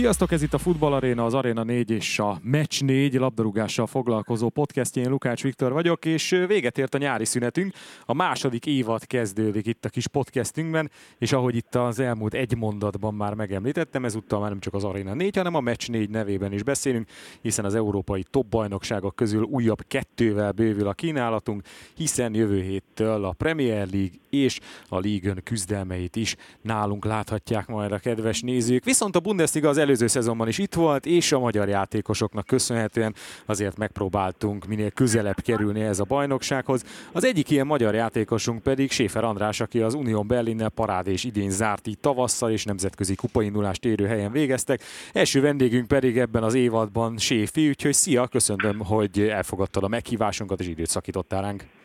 Sziasztok, ez itt a Futball Arena, az Arena 4 és a Match 4 labdarúgással foglalkozó podcastjén Lukács Viktor vagyok, és véget ért a nyári szünetünk. A második évad kezdődik itt a kis podcastünkben, és ahogy itt az elmúlt egy mondatban már megemlítettem, ezúttal már nem csak az Arena 4, hanem a Match 4 nevében is beszélünk, hiszen az európai top bajnokságok közül újabb kettővel bővül a kínálatunk, hiszen jövő héttől a Premier League és a Ligue küzdelmeit is nálunk láthatják majd a kedves nézők. Viszont a Bundesliga az előző szezonban is itt volt, és a magyar játékosoknak köszönhetően azért megpróbáltunk minél közelebb kerülni ez a bajnoksághoz. Az egyik ilyen magyar játékosunk pedig Séfer András, aki az Unión Berlinnel parád és idén zárt így tavasszal és nemzetközi kupaindulást érő helyen végeztek. Első vendégünk pedig ebben az évadban Séfi, úgyhogy szia, köszönöm, hogy elfogadtad a meghívásunkat és időt szakítottál ránk.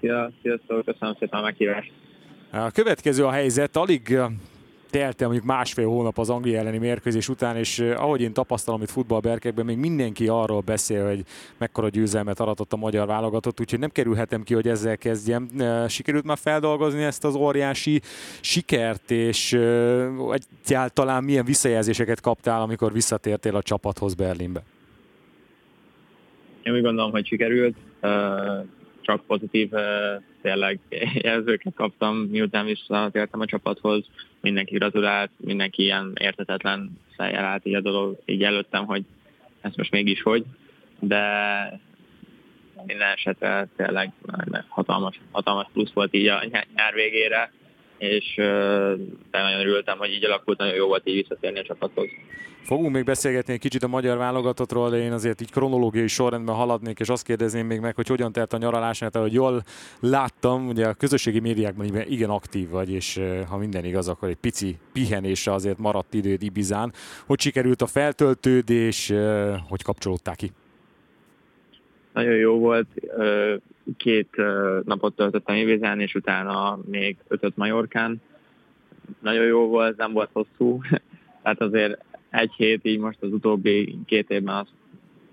Szia, sziasztok, köszönöm szépen a meghívást. A következő a helyzet, alig telte mondjuk másfél hónap az Anglia elleni mérkőzés után, és ahogy én tapasztalom itt futballberkekben, még mindenki arról beszél, hogy mekkora győzelmet aratott a magyar válogatott, úgyhogy nem kerülhetem ki, hogy ezzel kezdjem. Sikerült már feldolgozni ezt az óriási sikert, és egyáltalán milyen visszajelzéseket kaptál, amikor visszatértél a csapathoz Berlinbe? Én úgy gondolom, hogy sikerült csak pozitív tényleg jelzőket kaptam, miután visszatértem a csapathoz. Mindenki gratulált, mindenki ilyen értetetlen fejjel állt így a dolog, így előttem, hogy ez most mégis hogy, de minden esetre tényleg hatalmas, hatalmas plusz volt így a nyár végére, és de nagyon örültem, hogy így alakult, nagyon jó volt így visszatérni a csapathoz. Fogunk még beszélgetni egy kicsit a magyar válogatottról, de én azért így kronológiai sorrendben haladnék, és azt kérdezném még meg, hogy hogyan telt a nyaralás, mert ahogy jól láttam, ugye a közösségi médiákban igen aktív vagy, és ha minden igaz, akkor egy pici pihenésre azért maradt időd Ibizán. Hogy sikerült a feltöltődés, hogy kapcsolódták ki? Nagyon jó volt, két napot töltöttem Ibizán, és utána még ötöt Majorkán. Nagyon jó volt, nem volt hosszú, tehát azért egy hét így most az utóbbi két évben az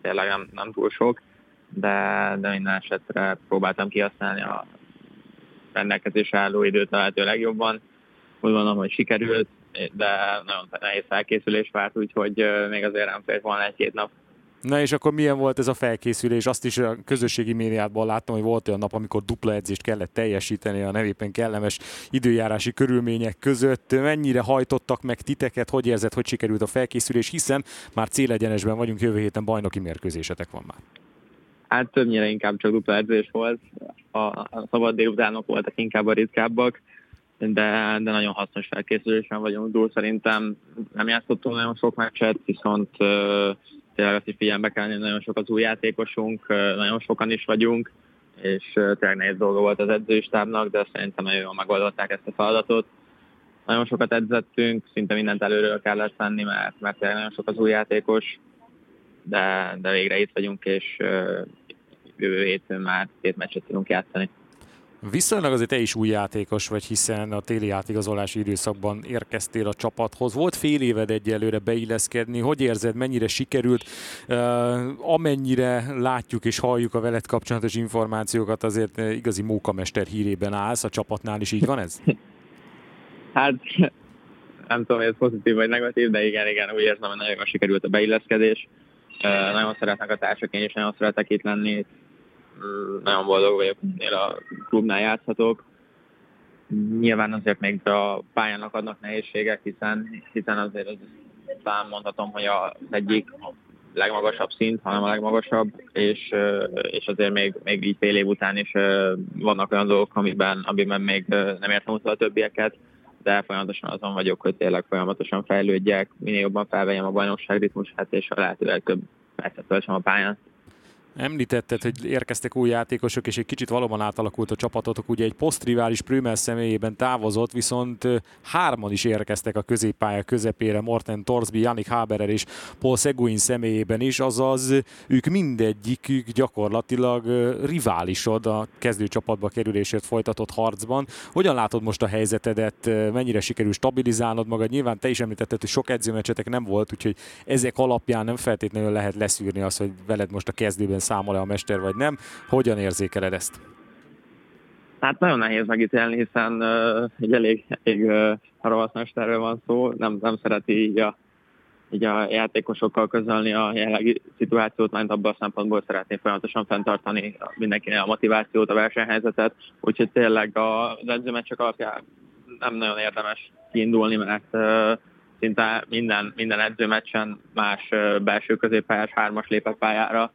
tényleg nem, nem túl sok, de, de minden esetre próbáltam kihasználni a rendelkezésre álló időt lehető legjobban. Úgy gondolom, hogy sikerült, de nagyon nehéz felkészülés várt, úgyhogy még azért nem fért volna egy-két nap. Na és akkor milyen volt ez a felkészülés? Azt is a közösségi médiátban láttam, hogy volt olyan nap, amikor dupla edzést kellett teljesíteni a nevépen kellemes időjárási körülmények között. Mennyire hajtottak meg titeket? Hogy érzed, hogy sikerült a felkészülés? Hiszen már célegyenesben vagyunk, jövő héten bajnoki mérkőzésetek van már. Hát többnyire inkább csak dupla edzés volt. A, a szabad délutánok voltak inkább a ritkábbak, de, de nagyon hasznos felkészülésen vagyunk. Túl szerintem nem játszottunk nagyon sok meccset, viszont tényleg azt is figyelembe kell hogy nagyon sok az új játékosunk, nagyon sokan is vagyunk, és tényleg nehéz dolga volt az edzőstábnak, de szerintem nagyon jól megoldották ezt a feladatot. Nagyon sokat edzettünk, szinte mindent előről kellett venni, mert, mert tényleg nagyon sok az új játékos, de, de végre itt vagyunk, és jövő hétfőn már két meccset tudunk játszani. Viszonylag azért te is új játékos vagy, hiszen a téli átigazolási időszakban érkeztél a csapathoz. Volt fél éved egyelőre beilleszkedni. Hogy érzed, mennyire sikerült? Amennyire látjuk és halljuk a veled kapcsolatos információkat, azért igazi mókamester hírében állsz. A csapatnál is így van ez? hát nem tudom, hogy ez pozitív vagy negatív, de igen, igen, úgy érzem, hogy nagyon sikerült a beilleszkedés. Nagyon szeretnek a társak, én is nagyon szeretek itt lenni nagyon boldog vagyok, hogy a klubnál játszhatok. Nyilván azért még a pályának adnak nehézségek, hiszen, hiszen azért az, talán mondhatom, hogy az egyik legmagasabb szint, hanem a legmagasabb, és, és azért még, még így fél év után is vannak olyan dolgok, amiben, amiben még nem értem utol a többieket, de folyamatosan azon vagyok, hogy tényleg folyamatosan fejlődjek, minél jobban felvegyem a bajnokság ritmusát, és a lehető legtöbb percet a pályán. Említetted, hogy érkeztek új játékosok, és egy kicsit valóban átalakult a csapatotok. Ugye egy posztrivális Prümel személyében távozott, viszont hárman is érkeztek a középpálya közepére, Morten Torsby, Janik Haberer és Paul Seguin személyében is, azaz ők mindegyikük gyakorlatilag riválisod a kezdőcsapatba kerülésért folytatott harcban. Hogyan látod most a helyzetedet, mennyire sikerül stabilizálnod magad? Nyilván te is említetted, hogy sok edzőmeccsetek nem volt, úgyhogy ezek alapján nem feltétlenül lehet leszűrni azt, hogy veled most a kezdőben számol-e a mester, vagy nem. Hogyan érzékeled ezt? Hát nagyon nehéz megítélni, hiszen uh, egy elég, elég uh, ravasz mesterről van szó, nem, nem szereti így a így a játékosokkal közölni a jelenlegi szituációt, mert abban a szempontból szeretném folyamatosan fenntartani mindenkinek a motivációt, a versenyhelyzetet, úgyhogy tényleg az edzőmeccsek alapján nem nagyon érdemes kiindulni, mert uh, szinte minden, minden edzőmeccsen más uh, belső középpályás hármas lépett pályára,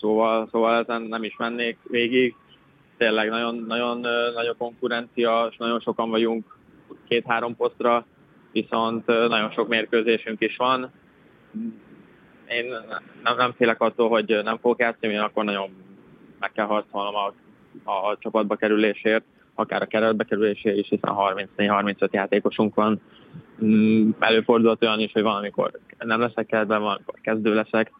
szóval, szóval ezen nem is mennék végig. Tényleg nagyon, nagyon nagy a konkurencia, és nagyon sokan vagyunk két-három posztra, viszont nagyon sok mérkőzésünk is van. Én nem, nem félek attól, hogy nem fogok játszani, akkor nagyon meg kell harcolnom a, a csapatba kerülésért, akár a keretbe kerülésért is, hiszen 34-35 játékosunk van. Mm, előfordulhat olyan is, hogy valamikor nem leszek keretben, valamikor kezdő leszek.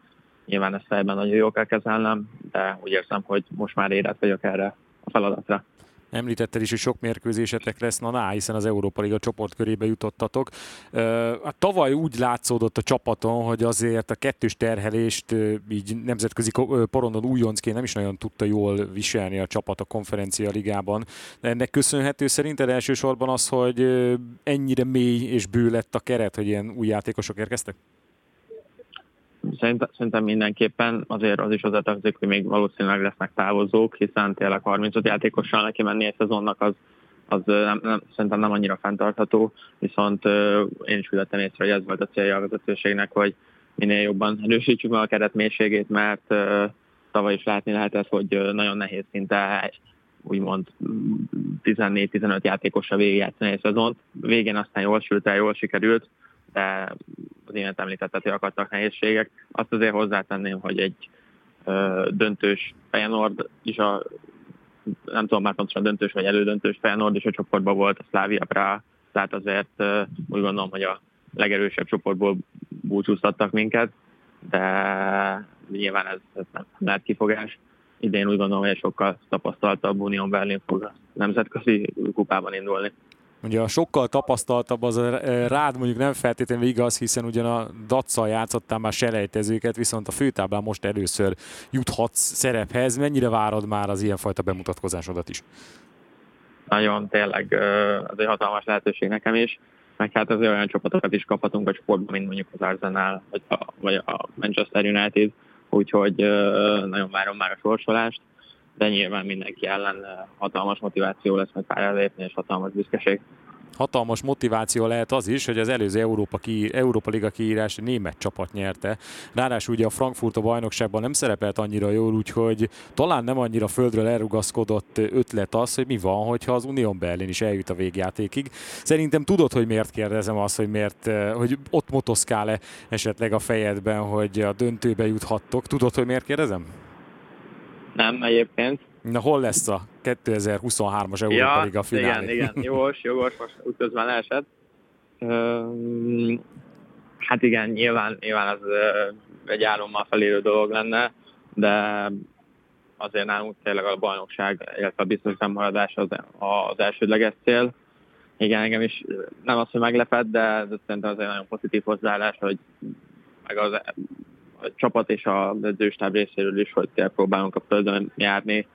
Nyilván ezt fejben nagyon jól kell kezelnem, de úgy érzem, hogy most már érett vagyok erre a feladatra. Említetted is, hogy sok mérkőzésetek lesz, na, na hiszen az Európa Liga csoportkörébe jutottatok. Hát tavaly úgy látszódott a csapaton, hogy azért a kettős terhelést így nemzetközi porondon újoncként nem is nagyon tudta jól viselni a csapat a konferencia ligában. De ennek köszönhető szerinted elsősorban az, hogy ennyire mély és bő lett a keret, hogy ilyen új játékosok érkeztek? Szerintem, szerintem mindenképpen azért az is hozzátartozik, hogy még valószínűleg lesznek távozók, hiszen tényleg 35 játékossal neki menni egy szezonnak az, az nem, nem, szerintem nem annyira fenntartható, viszont én is úgy észre, hogy ez volt a célja a vezetőségnek, hogy minél jobban erősítsük meg a keret mert tavaly is látni lehetett, hogy nagyon nehéz szinte úgymond 14-15 játékosra végigjátszani egy szezont. Végén aztán jól sült el, jól sikerült, az imént említettet, hogy akadtak nehézségek. Azt azért hozzátenném, hogy egy ö, döntős Feyenoord is a nem tudom már pontosan döntős vagy elődöntős Feyenoord is a csoportban volt, a Slavia Praha, tehát azért ö, úgy gondolom, hogy a legerősebb csoportból búcsúztattak minket, de nyilván ez, ez nem lehet kifogás. Idén úgy gondolom, hogy sokkal tapasztaltabb Unión Berlin fog nemzetközi kupában indulni. Ugye a sokkal tapasztaltabb az a rád mondjuk nem feltétlenül igaz, hiszen ugyan a Datszal játszottál már selejtezőket, viszont a főtáblán most először juthatsz szerephez. Mennyire várod már az ilyenfajta bemutatkozásodat is? Nagyon, tényleg az egy hatalmas lehetőség nekem is, meg hát azért olyan csapatokat is kaphatunk a csoportban, mint mondjuk az Arsenal, vagy a, vagy a Manchester United, úgyhogy nagyon várom már a sorsolást de nyilván mindenki ellen hatalmas motiváció lesz meg pályára lépni, és hatalmas büszkeség. Hatalmas motiváció lehet az is, hogy az előző Európa, ki, Európa Liga kiírás német csapat nyerte. Ráadásul ugye a Frankfurt a bajnokságban nem szerepelt annyira jól, úgyhogy talán nem annyira földről elrugaszkodott ötlet az, hogy mi van, hogyha az Unión Berlin is eljut a végjátékig. Szerintem tudod, hogy miért kérdezem azt, hogy miért, hogy ott motoszkál-e esetleg a fejedben, hogy a döntőbe juthattok. Tudod, hogy miért kérdezem? Nem, egyébként. Na hol lesz a 2023-as Európa ja, Liga finálé? Igen, igen, jogos, jogos, most útközben leesett. hát igen, nyilván, nyilván az egy álommal felérő dolog lenne, de azért nálunk tényleg a bajnokság, illetve a biztos maradás az, az elsődleges cél. Igen, engem is nem az, hogy meglepett, de, de szerintem azért nagyon pozitív hozzáállás, hogy meg az csapat és a edzőstáb részéről is, hogy kell próbálunk a földön járni.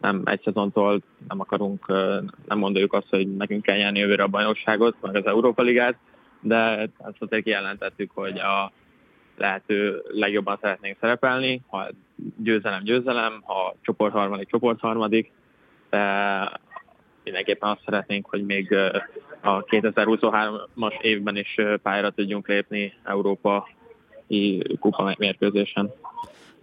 Nem egy szezontól nem akarunk, nem mondjuk azt, hogy nekünk kell nyerni jövőre a bajnokságot, meg az Európa Ligát, de azt azért kijelentettük, hogy a lehető legjobban szeretnénk szerepelni, ha győzelem, győzelem, ha csoport harmadik, csoport harmadik, de mindenképpen azt szeretnénk, hogy még a 2023-as évben is pályára tudjunk lépni Európa kupa mérkőzésen.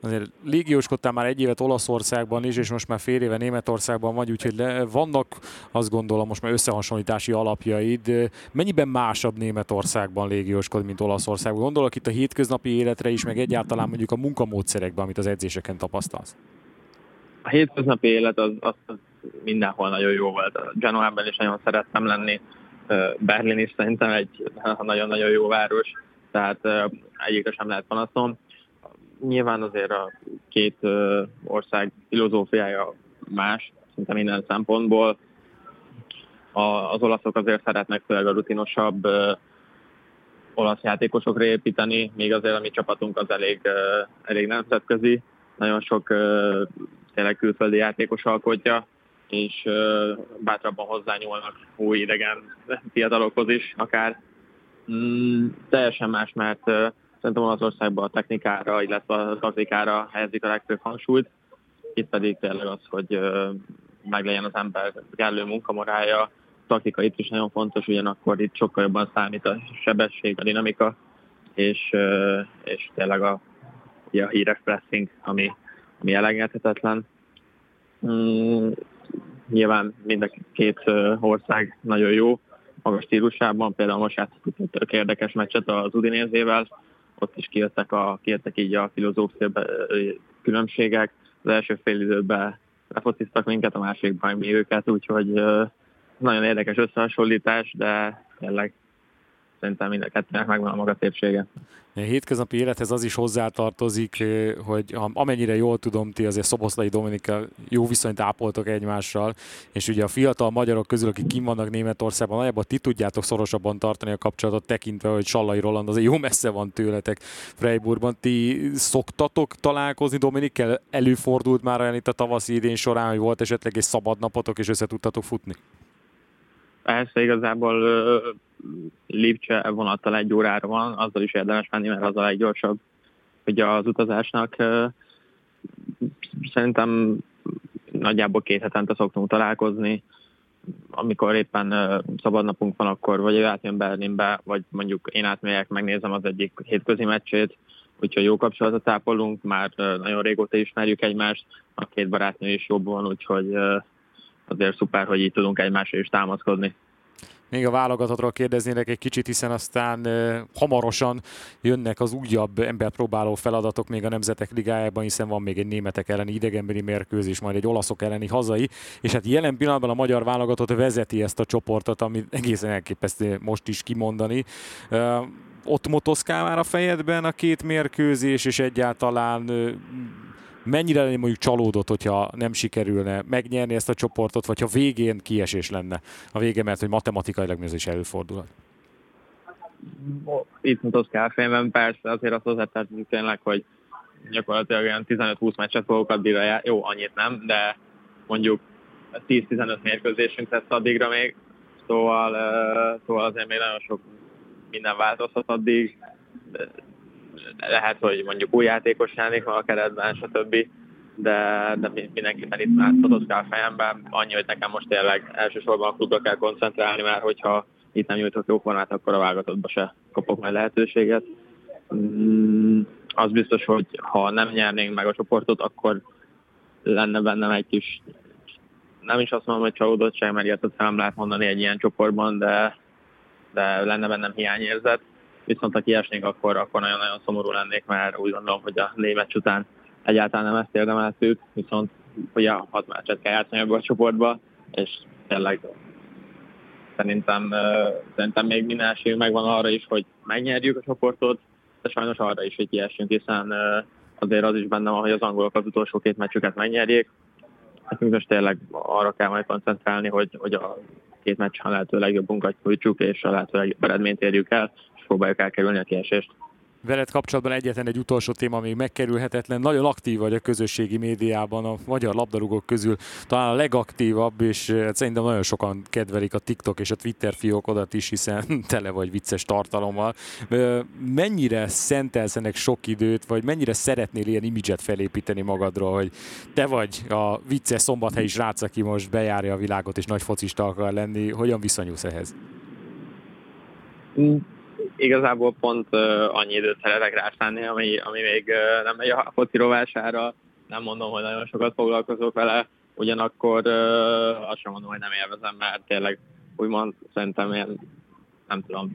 Azért légióskodtál már egy évet Olaszországban is, és most már fél éve Németországban vagy, úgyhogy le, vannak azt gondolom most már összehasonlítási alapjaid. Mennyiben másabb Németországban légióskod, mint Olaszországban? Gondolok itt a hétköznapi életre is, meg egyáltalán mondjuk a munkamódszerekben, amit az edzéseken tapasztalsz. A hétköznapi élet az, az, az mindenhol nagyon jó volt. Genoában is nagyon szerettem lenni. Berlin is szerintem egy nagyon-nagyon jó város tehát egyikre sem lehet panaszom. Nyilván azért a két ország filozófiája más, szinte minden szempontból. Az olaszok azért szeretnek főleg a rutinosabb olasz játékosokra építeni, még azért a mi csapatunk az elég, elég nemzetközi, nagyon sok tényleg külföldi játékos alkotja, és bátrabban hozzányúlnak új idegen fiatalokhoz is akár, Mm, teljesen más, mert uh, szerintem Olaszországban a technikára, illetve a taktikára helyezik a legfőbb hangsúlyt. Itt pedig tényleg az, hogy meglegyen az ember kellő munkamorája, taktika itt is nagyon fontos, ugyanakkor itt sokkal jobban számít a sebesség, a dinamika, és, és tényleg a, a híres pressing, ami, ami elengedhetetlen. Mm, nyilván mind a két ország nagyon jó, magas stílusában, például most játszottuk egy tök érdekes meccset az Udinézével, ott is kijöttek, a, kijöttek így a filozófia különbségek, az első fél időben lefociztak minket, a másikban mi őket, úgyhogy nagyon érdekes összehasonlítás, de tényleg szerintem mind a kettőnek megvan a maga szépsége. A hétköznapi élethez az is hozzátartozik, hogy amennyire jól tudom, ti azért Szoboszlai Dominika jó viszonyt ápoltok egymással, és ugye a fiatal magyarok közül, akik kim vannak Németországban, nagyjából ti tudjátok szorosabban tartani a kapcsolatot, tekintve, hogy Sallai Roland azért jó messze van tőletek Freiburgban. Ti szoktatok találkozni Dominikkel? Előfordult már olyan itt a tavaszi idén során, hogy volt esetleg egy szabad napotok, és össze tudtatok futni? Persze igazából Lipcse vonattal egy órára van, azzal is érdemes menni, mert az a leggyorsabb ugye az utazásnak. Szerintem nagyjából két hetente szoktunk találkozni, amikor éppen szabad napunk van, akkor vagy átjön Berlinbe, vagy mondjuk én átmegyek, megnézem az egyik hétközi meccsét, úgyhogy jó kapcsolatot ápolunk, már nagyon régóta ismerjük egymást, a két barátnő is jobb van, úgyhogy azért szuper, hogy így tudunk egymásra is támaszkodni. Még a válogatottról kérdeznének egy kicsit, hiszen aztán e, hamarosan jönnek az újabb emberpróbáló feladatok még a Nemzetek Ligájában, hiszen van még egy németek elleni idegenbeli mérkőzés, majd egy olaszok elleni hazai, és hát jelen pillanatban a magyar válogatott vezeti ezt a csoportot, ami egészen elképesztő most is kimondani. E, ott motoszkál már a fejedben a két mérkőzés, és egyáltalán mennyire lenni mondjuk csalódott, hogyha nem sikerülne megnyerni ezt a csoportot, vagy ha végén kiesés lenne a vége, mert hogy matematikailag ez is előfordulhat? Itt mutatsz káfémben, persze azért azt hozzátettünk tényleg, hogy gyakorlatilag olyan 15-20 meccset fogok addigra, jó, annyit nem, de mondjuk 10-15 mérkőzésünk tett addigra még, szóval, szóval azért még nagyon sok minden változhat addig, lehet, hogy mondjuk új játékos jelenik van a keretben, stb. De, de mindenképpen itt már kell fejemben. Annyi, hogy nekem most tényleg elsősorban a klubra kell koncentrálni, mert hogyha itt nem nyújtok jó formát, akkor a válogatottba se kapok majd lehetőséget. Mm, az biztos, hogy ha nem nyernénk meg a csoportot, akkor lenne bennem egy kis, nem is azt mondom, hogy csalódottság, mert ilyet nem lehet mondani egy ilyen csoportban, de, de lenne bennem hiányérzet viszont ha kiesnénk, akkor, akkor nagyon-nagyon szomorú lennék, mert úgy gondolom, hogy a német után egyáltalán nem ezt érdemeltük, viszont ugye hat meccset kell játszani ebbe a csoportba, és tényleg szerintem, szerintem még minden esélyünk megvan arra is, hogy megnyerjük a csoportot, de sajnos arra is, hogy kiesünk, hiszen azért az is benne van, hogy az angolok az utolsó két meccsüket megnyerjék. Nekünk most tényleg arra kell majd koncentrálni, hogy, hogy a két meccsen lehető legjobbunkat nyújtsuk, és a lehető legjobb eredményt érjük el, próbáljuk elkerülni a kiesést. Veled kapcsolatban egyetlen egy utolsó téma még megkerülhetetlen. Nagyon aktív vagy a közösségi médiában, a magyar labdarúgók közül talán a legaktívabb, és hát szerintem nagyon sokan kedvelik a TikTok és a Twitter fiókodat is, hiszen tele vagy vicces tartalommal. Mennyire szentelsz ennek sok időt, vagy mennyire szeretnél ilyen imidzset felépíteni magadról, hogy te vagy a vicces szombathelyi srác, aki most bejárja a világot és nagy focista akar lenni. Hogyan viszonyulsz ehhez? Mm, igazából pont annyi időt szeretek rászállni, ami, ami még nem megy a foci rovására. Nem mondom, hogy nagyon sokat foglalkozok vele, ugyanakkor azt sem mondom, hogy nem élvezem, mert tényleg úgymond szerintem én nem tudom,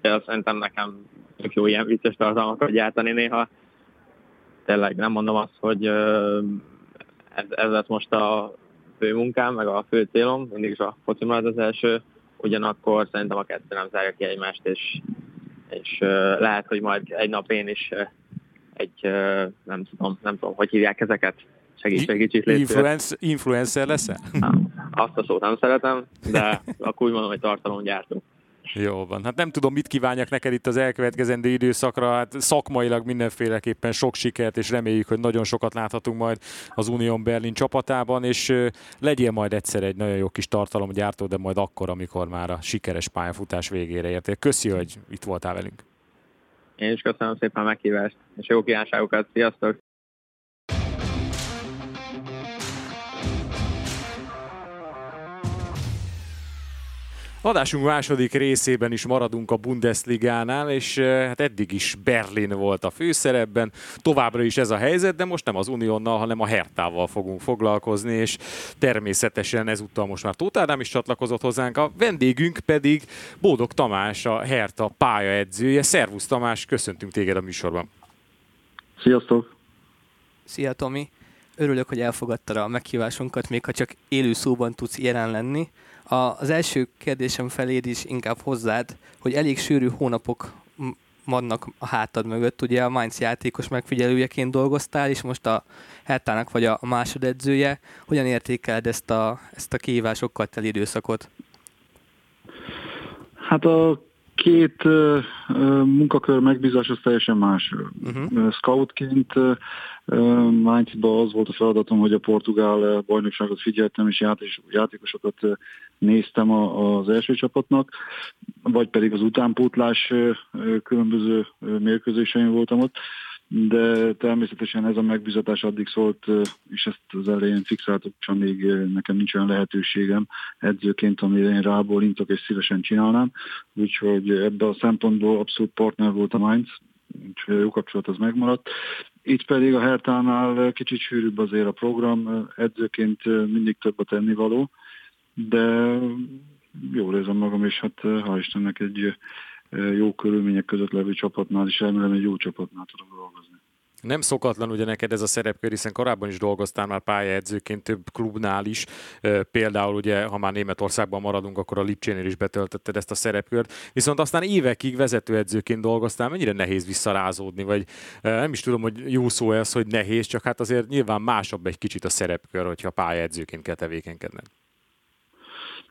tényleg szerintem nekem tök jó ilyen vicces tartalmakat gyártani néha. Tényleg nem mondom azt, hogy ez, ez lett most a fő munkám, meg a fő célom, mindig is a foci az első, ugyanakkor szerintem a kettő nem zárja ki egymást, és és lehet, hogy majd egy nap én is egy, nem tudom, nem tudom, hogy hívják ezeket, segíts egy kicsit. Influencer, influencer leszel? Azt a szót nem szeretem, de akkor úgy mondom, hogy tartalomgyártó. Jó van. Hát nem tudom, mit kívánjak neked itt az elkövetkezendő időszakra. Hát szakmailag mindenféleképpen sok sikert, és reméljük, hogy nagyon sokat láthatunk majd az Unión Berlin csapatában, és legyél majd egyszer egy nagyon jó kis tartalomgyártó, de majd akkor, amikor már a sikeres pályafutás végére értél. Köszi, hogy itt voltál velünk. Én is köszönöm szépen a meghívást, és jó kívánságokat. Sziasztok! Adásunk második részében is maradunk a Bundesligánál, és eh, hát eddig is Berlin volt a főszerepben. Továbbra is ez a helyzet, de most nem az Unionnal, hanem a Hertával fogunk foglalkozni, és természetesen ezúttal most már Tóth Ádám is csatlakozott hozzánk. A vendégünk pedig Bódog Tamás, a Herta pályaedzője. Szervusz Tamás, köszöntünk téged a műsorban. Sziasztok! Szia Tomi! Örülök, hogy elfogadtad a meghívásunkat, még ha csak élő szóban tudsz jelen lenni. A, az első kérdésem feléd is inkább hozzád, hogy elég sűrű hónapok vannak a hátad mögött. Ugye a Mainz játékos megfigyelőjeként dolgoztál, és most a Hertának vagy a másodedzője. Hogyan értékeled ezt a, ezt a kihívásokkal teli időszakot? Hát a két uh, munkakör megbízás az teljesen más. Uh-huh. Scoutként uh, Mainzba az volt a feladatom, hogy a portugál bajnokságot figyeltem, és játékosokat néztem az első csapatnak, vagy pedig az utánpótlás különböző mérkőzésein voltam ott de természetesen ez a megbizatás addig szólt, és ezt az elején fixáltuk, csak még nekem nincs olyan lehetőségem edzőként, amire én rábólintok és szívesen csinálnám, úgyhogy ebben a szempontból abszolút partner volt a Mainz, úgyhogy a jó kapcsolat az megmaradt. Itt pedig a Hertánál kicsit sűrűbb azért a program, edzőként mindig több a tennivaló, de jól érzem magam, és hát hál' Istennek egy jó körülmények között levő csapatnál, és remélem egy jó csapatnál tudok dolgozni. Nem szokatlan ugye neked ez a szerepkör, hiszen korábban is dolgoztál már pályaedzőként több klubnál is. Például ugye, ha már Németországban maradunk, akkor a Lipcsénél is betöltötted ezt a szerepkört. Viszont aztán évekig vezetőedzőként dolgoztál, mennyire nehéz visszarázódni, vagy nem is tudom, hogy jó szó ez, hogy nehéz, csak hát azért nyilván másabb egy kicsit a szerepkör, hogyha pályaedzőként kell tevékenykedned.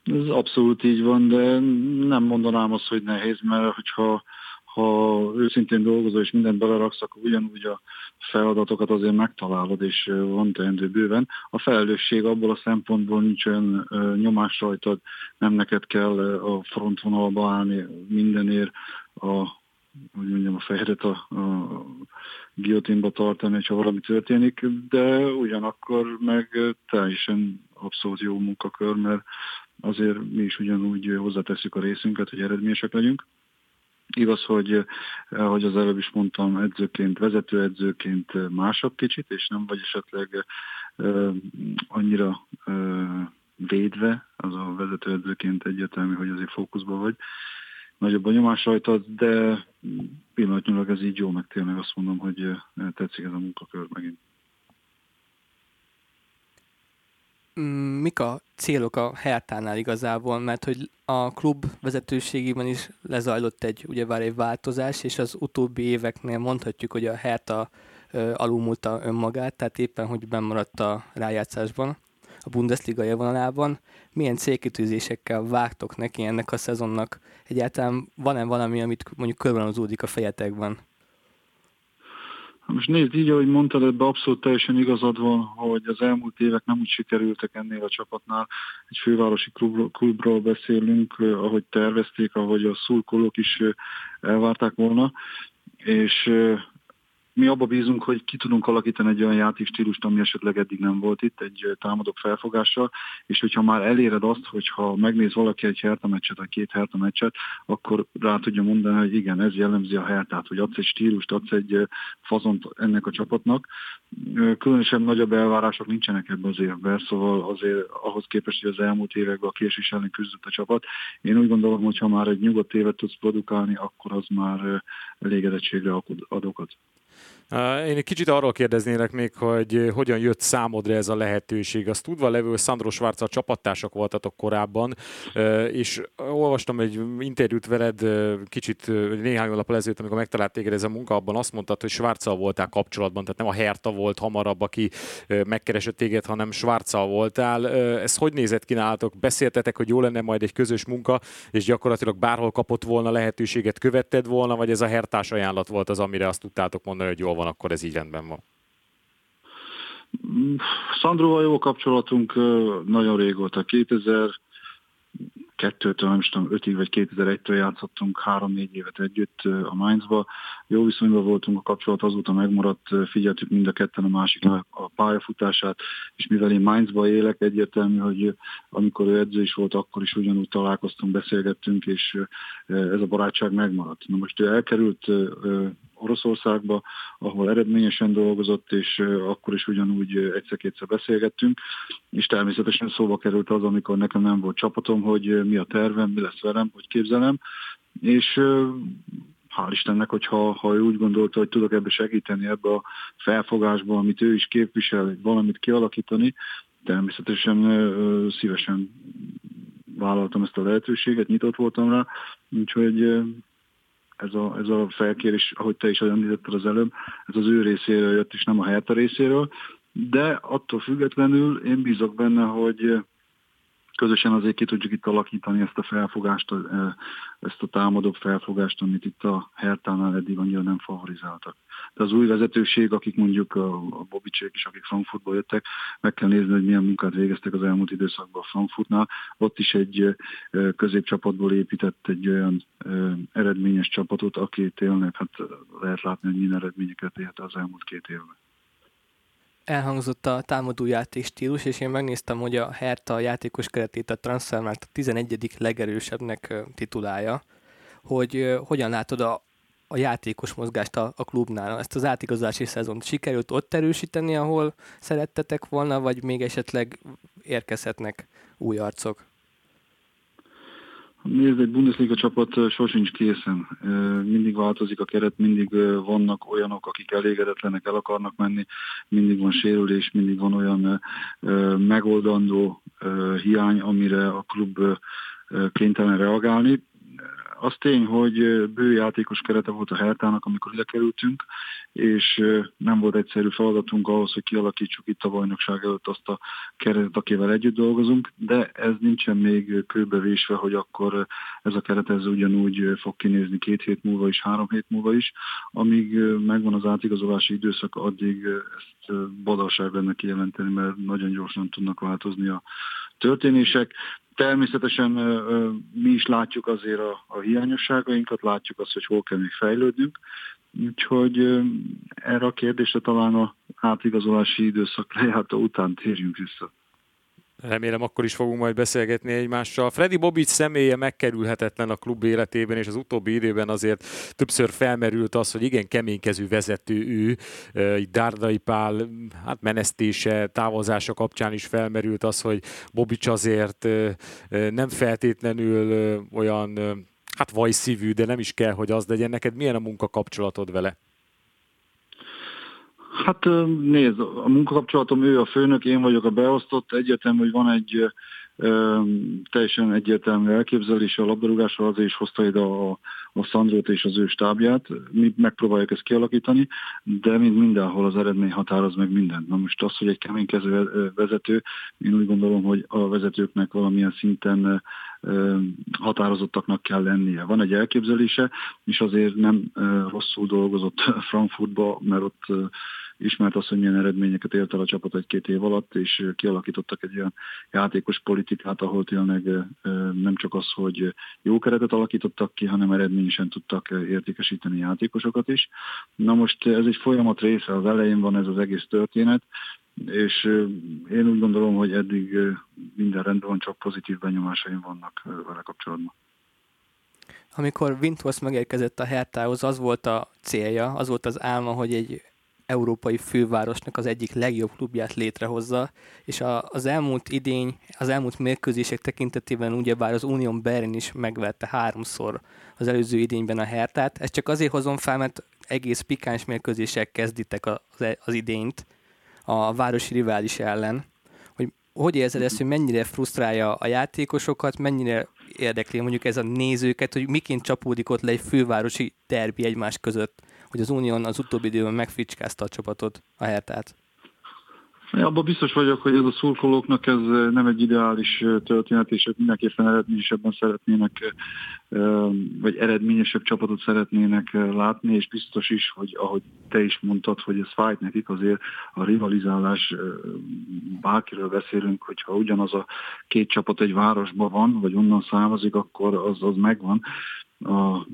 Ez abszolút így van, de nem mondanám azt, hogy nehéz, mert hogyha ha őszintén dolgozol és mindent beleraksz, akkor ugyanúgy a feladatokat azért megtalálod, és van teendő bőven. A felelősség abból a szempontból nincs olyan nyomás rajtad, nem neked kell a frontvonalba állni mindenért, a, hogy mondjam, a fejedet a, a giotinba tartani, ha valami történik, de ugyanakkor meg teljesen abszolút jó munkakör, mert azért mi is ugyanúgy hozzáteszük a részünket, hogy eredményesek legyünk. Igaz, hogy ahogy az előbb is mondtam, edzőként, vezetőedzőként másabb kicsit, és nem vagy esetleg uh, annyira védve, az a vezetőedzőként egyértelmű, hogy azért fókuszban vagy. Nagyobb a nyomás rajtad, de pillanatnyilag ez így jó, meg tényleg azt mondom, hogy tetszik ez a munkakör megint. Mm, mik a célok a Hertánál igazából, mert hogy a klub vezetőségében is lezajlott egy ugyebár egy változás, és az utóbbi éveknél mondhatjuk, hogy a Herta alulmúlta önmagát, tehát éppen, hogy bemaradt a rájátszásban, a Bundesliga javonalában. Milyen célkitűzésekkel vágtok neki ennek a szezonnak? Egyáltalán van-e valami, amit mondjuk körvonalazódik a fejetekben? Most nézd, így ahogy mondtad, ebbe abszolút teljesen igazad van, hogy az elmúlt évek nem úgy sikerültek ennél a csapatnál. Egy fővárosi klubról, klubról beszélünk, ahogy tervezték, ahogy a szurkolók is elvárták volna, és mi abba bízunk, hogy ki tudunk alakítani egy olyan játékstílust, ami esetleg eddig nem volt itt, egy támadók felfogással, és hogyha már eléred azt, hogyha megnéz valaki egy herta meccset, vagy két herta meccset, akkor rá tudja mondani, hogy igen, ez jellemzi a hertát, hogy adsz egy stílust, adsz egy fazont ennek a csapatnak. Különösen nagyobb elvárások nincsenek ebben az évben, szóval azért ahhoz képest, hogy az elmúlt években a késés ellen küzdött a csapat, én úgy gondolom, hogy ha már egy nyugodt évet tudsz produkálni, akkor az már elégedettségre ad okat. Én egy kicsit arról kérdeznélek még, hogy hogyan jött számodra ez a lehetőség. Azt tudva levő, hogy Sandro Schwarz csapattársak voltatok korábban, és olvastam egy interjút veled kicsit néhány hónap ezelőtt, amikor megtalált téged ez a munka, abban azt mondtad, hogy Schwarza voltál kapcsolatban, tehát nem a Herta volt hamarabb, aki megkeresett téged, hanem Schwarza voltál. Ez hogy nézett ki nálatok? Beszéltetek, hogy jó lenne majd egy közös munka, és gyakorlatilag bárhol kapott volna lehetőséget, követted volna, vagy ez a hertás ajánlat volt az, amire azt tudtátok mondani, hogy jól van, akkor ez így rendben van? Szandróval jó kapcsolatunk nagyon régóta. 2000 2002-től, nem is tudom, 5-ig vagy 2001-től játszottunk három-négy évet együtt a Mainzba. Jó viszonyban voltunk, a kapcsolat azóta megmaradt, figyeltük mind a ketten a másik a pályafutását, és mivel én Mainzba élek, egyértelmű, hogy amikor ő edző is volt, akkor is ugyanúgy találkoztunk, beszélgettünk, és ez a barátság megmaradt. Na most ő elkerült Oroszországba, ahol eredményesen dolgozott, és akkor is ugyanúgy egyszer-kétszer beszélgettünk, és természetesen szóba került az, amikor nekem nem volt csapatom, hogy mi a tervem, mi lesz velem, hogy képzelem, és hál' Istennek, hogyha ha ő úgy gondolta, hogy tudok ebbe segíteni, ebbe a felfogásba, amit ő is képvisel, valamit kialakítani, természetesen szívesen vállaltam ezt a lehetőséget, nyitott voltam rá, úgyhogy ez a, ez a felkérés, ahogy te is említetted az előbb, ez az ő részéről jött, és nem a Hertha részéről, de attól függetlenül én bízok benne, hogy közösen azért ki tudjuk itt alakítani ezt a felfogást, ezt a támadóbb felfogást, amit itt a Hertánál eddig annyira nem favorizáltak. De az új vezetőség, akik mondjuk a, Bobicsék is, akik Frankfurtból jöttek, meg kell nézni, hogy milyen munkát végeztek az elmúlt időszakban a Frankfurtnál. Ott is egy középcsapatból épített egy olyan eredményes csapatot, aki tényleg hát lehet látni, hogy milyen eredményeket élt az elmúlt két évben elhangzott a támadó játék stílus, és én megnéztem, hogy a Hertha játékos keretét a Transfermarkt a 11. legerősebbnek titulálja, hogy hogyan látod a, a játékos mozgást a, a klubnál, ezt az átigazási szezont sikerült ott erősíteni, ahol szerettetek volna, vagy még esetleg érkezhetnek új arcok? Nézd, egy Bundesliga csapat sosincs készen. Mindig változik a keret, mindig vannak olyanok, akik elégedetlenek, el akarnak menni, mindig van sérülés, mindig van olyan megoldandó hiány, amire a klub kénytelen reagálni az tény, hogy bő játékos kerete volt a Hertának, amikor ide kerültünk, és nem volt egyszerű feladatunk ahhoz, hogy kialakítsuk itt a bajnokság előtt azt a keretet, akivel együtt dolgozunk, de ez nincsen még kőbevésve, hogy akkor ez a keret ez ugyanúgy fog kinézni két hét múlva is, három hét múlva is. Amíg megvan az átigazolási időszak, addig ezt badalság lenne kijelenteni, mert nagyon gyorsan tudnak változni a történések. Természetesen mi is látjuk azért a, a hiányosságainkat, látjuk azt, hogy hol kell még fejlődnünk, úgyhogy erre a kérdésre talán a átigazolási időszak lejárta után térjünk vissza. Remélem akkor is fogunk majd beszélgetni egymással. Freddy Bobic személye megkerülhetetlen a klub életében, és az utóbbi időben azért többször felmerült az, hogy igen keménykezű vezető ő, Dárdai Pál hát menesztése, távozása kapcsán is felmerült az, hogy Bobic azért nem feltétlenül olyan hát vajszívű, de nem is kell, hogy az legyen. Neked milyen a munkakapcsolatod vele? Hát nézd, a munkakapcsolatom ő a főnök, én vagyok a beosztott, egyetem, hogy van egy teljesen egyértelmű elképzelés a labdarúgásról, azért is hozta ide a, a Szandrót és az ő stábját. Mi megpróbáljuk ezt kialakítani, de mint mindenhol az eredmény határoz meg mindent. Na most az, hogy egy keménykező vezető, én úgy gondolom, hogy a vezetőknek valamilyen szinten határozottaknak kell lennie. Van egy elképzelése, és azért nem rosszul dolgozott Frankfurtba, mert ott ismert azt, hogy milyen eredményeket ért el a csapat egy-két év alatt, és kialakítottak egy olyan játékos politikát, ahol tényleg nem csak az, hogy jó keretet alakítottak ki, hanem eredményesen tudtak értékesíteni játékosokat is. Na most ez egy folyamat része, az elején van ez az egész történet, és én úgy gondolom, hogy eddig minden rendben van, csak pozitív benyomásaim vannak vele kapcsolatban. Amikor Windhorst megérkezett a Hertához, az volt a célja, az volt az álma, hogy egy európai fővárosnak az egyik legjobb klubját létrehozza, és a, az elmúlt idény, az elmúlt mérkőzések tekintetében ugyebár az Unión Berlin is megvette háromszor az előző idényben a Hertát. Ezt csak azért hozom fel, mert egész pikáns mérkőzések kezditek az, az idényt a városi rivális ellen. Hogy hogy érzed ezt, hogy mennyire frusztrálja a játékosokat, mennyire érdekli mondjuk ez a nézőket, hogy miként csapódik ott le egy fővárosi derbi egymás között, hogy az Unión az utóbbi időben megficskázta a csapatot, a Hertát? Abban biztos vagyok, hogy ez a szurkolóknak ez nem egy ideális történet, és mindenképpen eredményesebben szeretnének, vagy eredményesebb csapatot szeretnének látni, és biztos is, hogy ahogy te is mondtad, hogy ez fájt nekik, azért a rivalizálás, bárkiről beszélünk, hogyha ugyanaz a két csapat egy városban van, vagy onnan származik, akkor az, az megvan. A,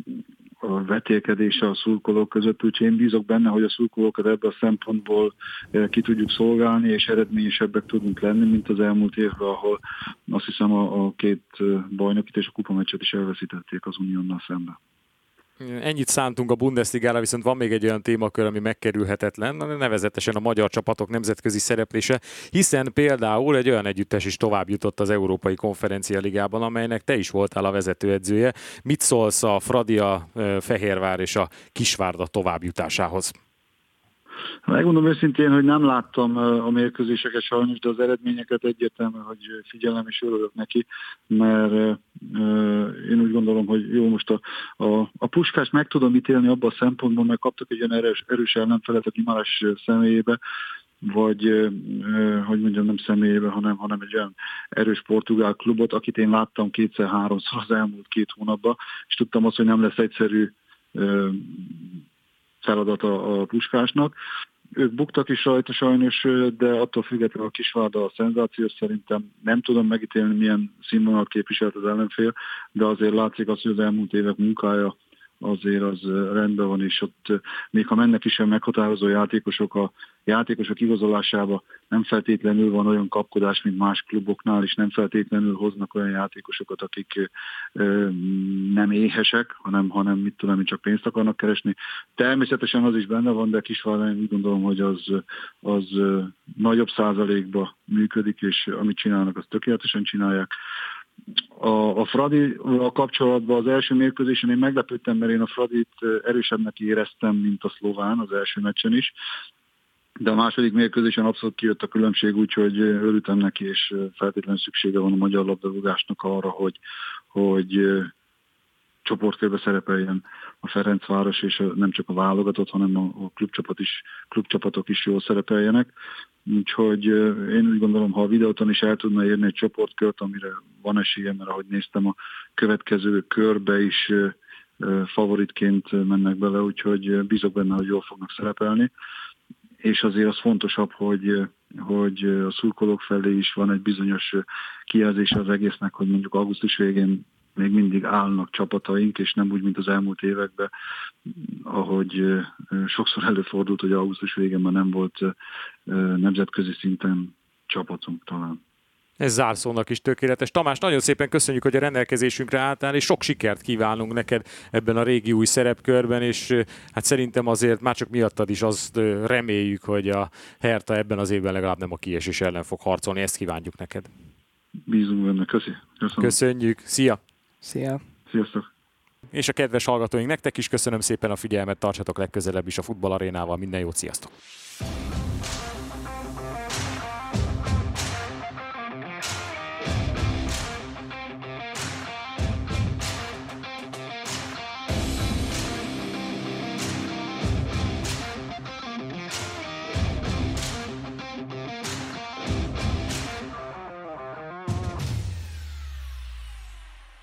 a vetélkedése a szurkolók között, úgyhogy én bízok benne, hogy a szurkolókat ebből a szempontból eh, ki tudjuk szolgálni, és eredményesebbek tudunk lenni, mint az elmúlt évben, ahol azt hiszem a, a két eh, bajnokit és a kupameccset is elveszítették az Uniónnal szemben. Ennyit szántunk a Bundesligára, viszont van még egy olyan témakör, ami megkerülhetetlen, nevezetesen a magyar csapatok nemzetközi szereplése, hiszen például egy olyan együttes is tovább jutott az Európai Konferencia Ligában, amelynek te is voltál a vezetőedzője. Mit szólsz a Fradia, Fehérvár és a Kisvárda továbbjutásához? Megmondom őszintén, hogy nem láttam a mérkőzéseket sajnos, de az eredményeket egyértelmű, hogy figyelem és örülök neki, mert én úgy gondolom, hogy jó, most a, a, a puskást meg tudom ítélni abban a szempontból, mert kaptak egy olyan erős, erős ellenfelet a Gimares személyébe, vagy hogy mondjam, nem személyébe, hanem, hanem egy olyan erős portugál klubot, akit én láttam kétszer-háromszor az elmúlt két hónapban, és tudtam azt, hogy nem lesz egyszerű feladata a puskásnak. Ők buktak is rajta sajnos, de attól függetlenül a Kisvárda a szenzáció szerintem nem tudom megítélni, milyen színvonalat képviselt az ellenfél, de azért látszik az, hogy az elmúlt évek munkája azért az rendben van, és ott még ha mennek is a meghatározó játékosok a játékosok igazolásába, nem feltétlenül van olyan kapkodás, mint más kluboknál, és nem feltétlenül hoznak olyan játékosokat, akik nem éhesek, hanem, hanem mit tudom, csak pénzt akarnak keresni. Természetesen az is benne van, de Kisvárdány úgy gondolom, hogy az, az nagyobb százalékba működik, és amit csinálnak, azt tökéletesen csinálják a, a Fradi a kapcsolatban az első mérkőzésen én meglepődtem, mert én a Fradit erősebbnek éreztem, mint a szlován az első meccsen is, de a második mérkőzésen abszolút kijött a különbség, úgyhogy örültem neki, és feltétlenül szüksége van a magyar labdarúgásnak arra, hogy, hogy csoportkörbe szerepeljen a Ferencváros, és nem csak a válogatott, hanem a klubcsapat is, klubcsapatok is jól szerepeljenek. Úgyhogy én úgy gondolom, ha a videóton is el tudna érni egy csoportkört, amire van esélye, mert ahogy néztem a következő körbe is favoritként mennek bele, úgyhogy bízok benne, hogy jól fognak szerepelni. És azért az fontosabb, hogy, hogy a szurkolók felé is van egy bizonyos kijelzés az egésznek, hogy mondjuk augusztus végén még mindig állnak csapataink, és nem úgy, mint az elmúlt években, ahogy sokszor előfordult, hogy augusztus végén már nem volt nemzetközi szinten csapatunk talán. Ez zárszónak is tökéletes. Tamás, nagyon szépen köszönjük, hogy a rendelkezésünkre álltál, és sok sikert kívánunk neked ebben a régi új szerepkörben, és hát szerintem azért már csak miattad is azt reméljük, hogy a Herta ebben az évben legalább nem a kiesés ellen fog harcolni, ezt kívánjuk neked. Bízunk benne, köszi. Köszönöm. Köszönjük, szia! Szia! Sziasztok! És a kedves hallgatóink, nektek is köszönöm szépen a figyelmet, tartsatok legközelebb is a futballarénával, minden jót, sziasztok!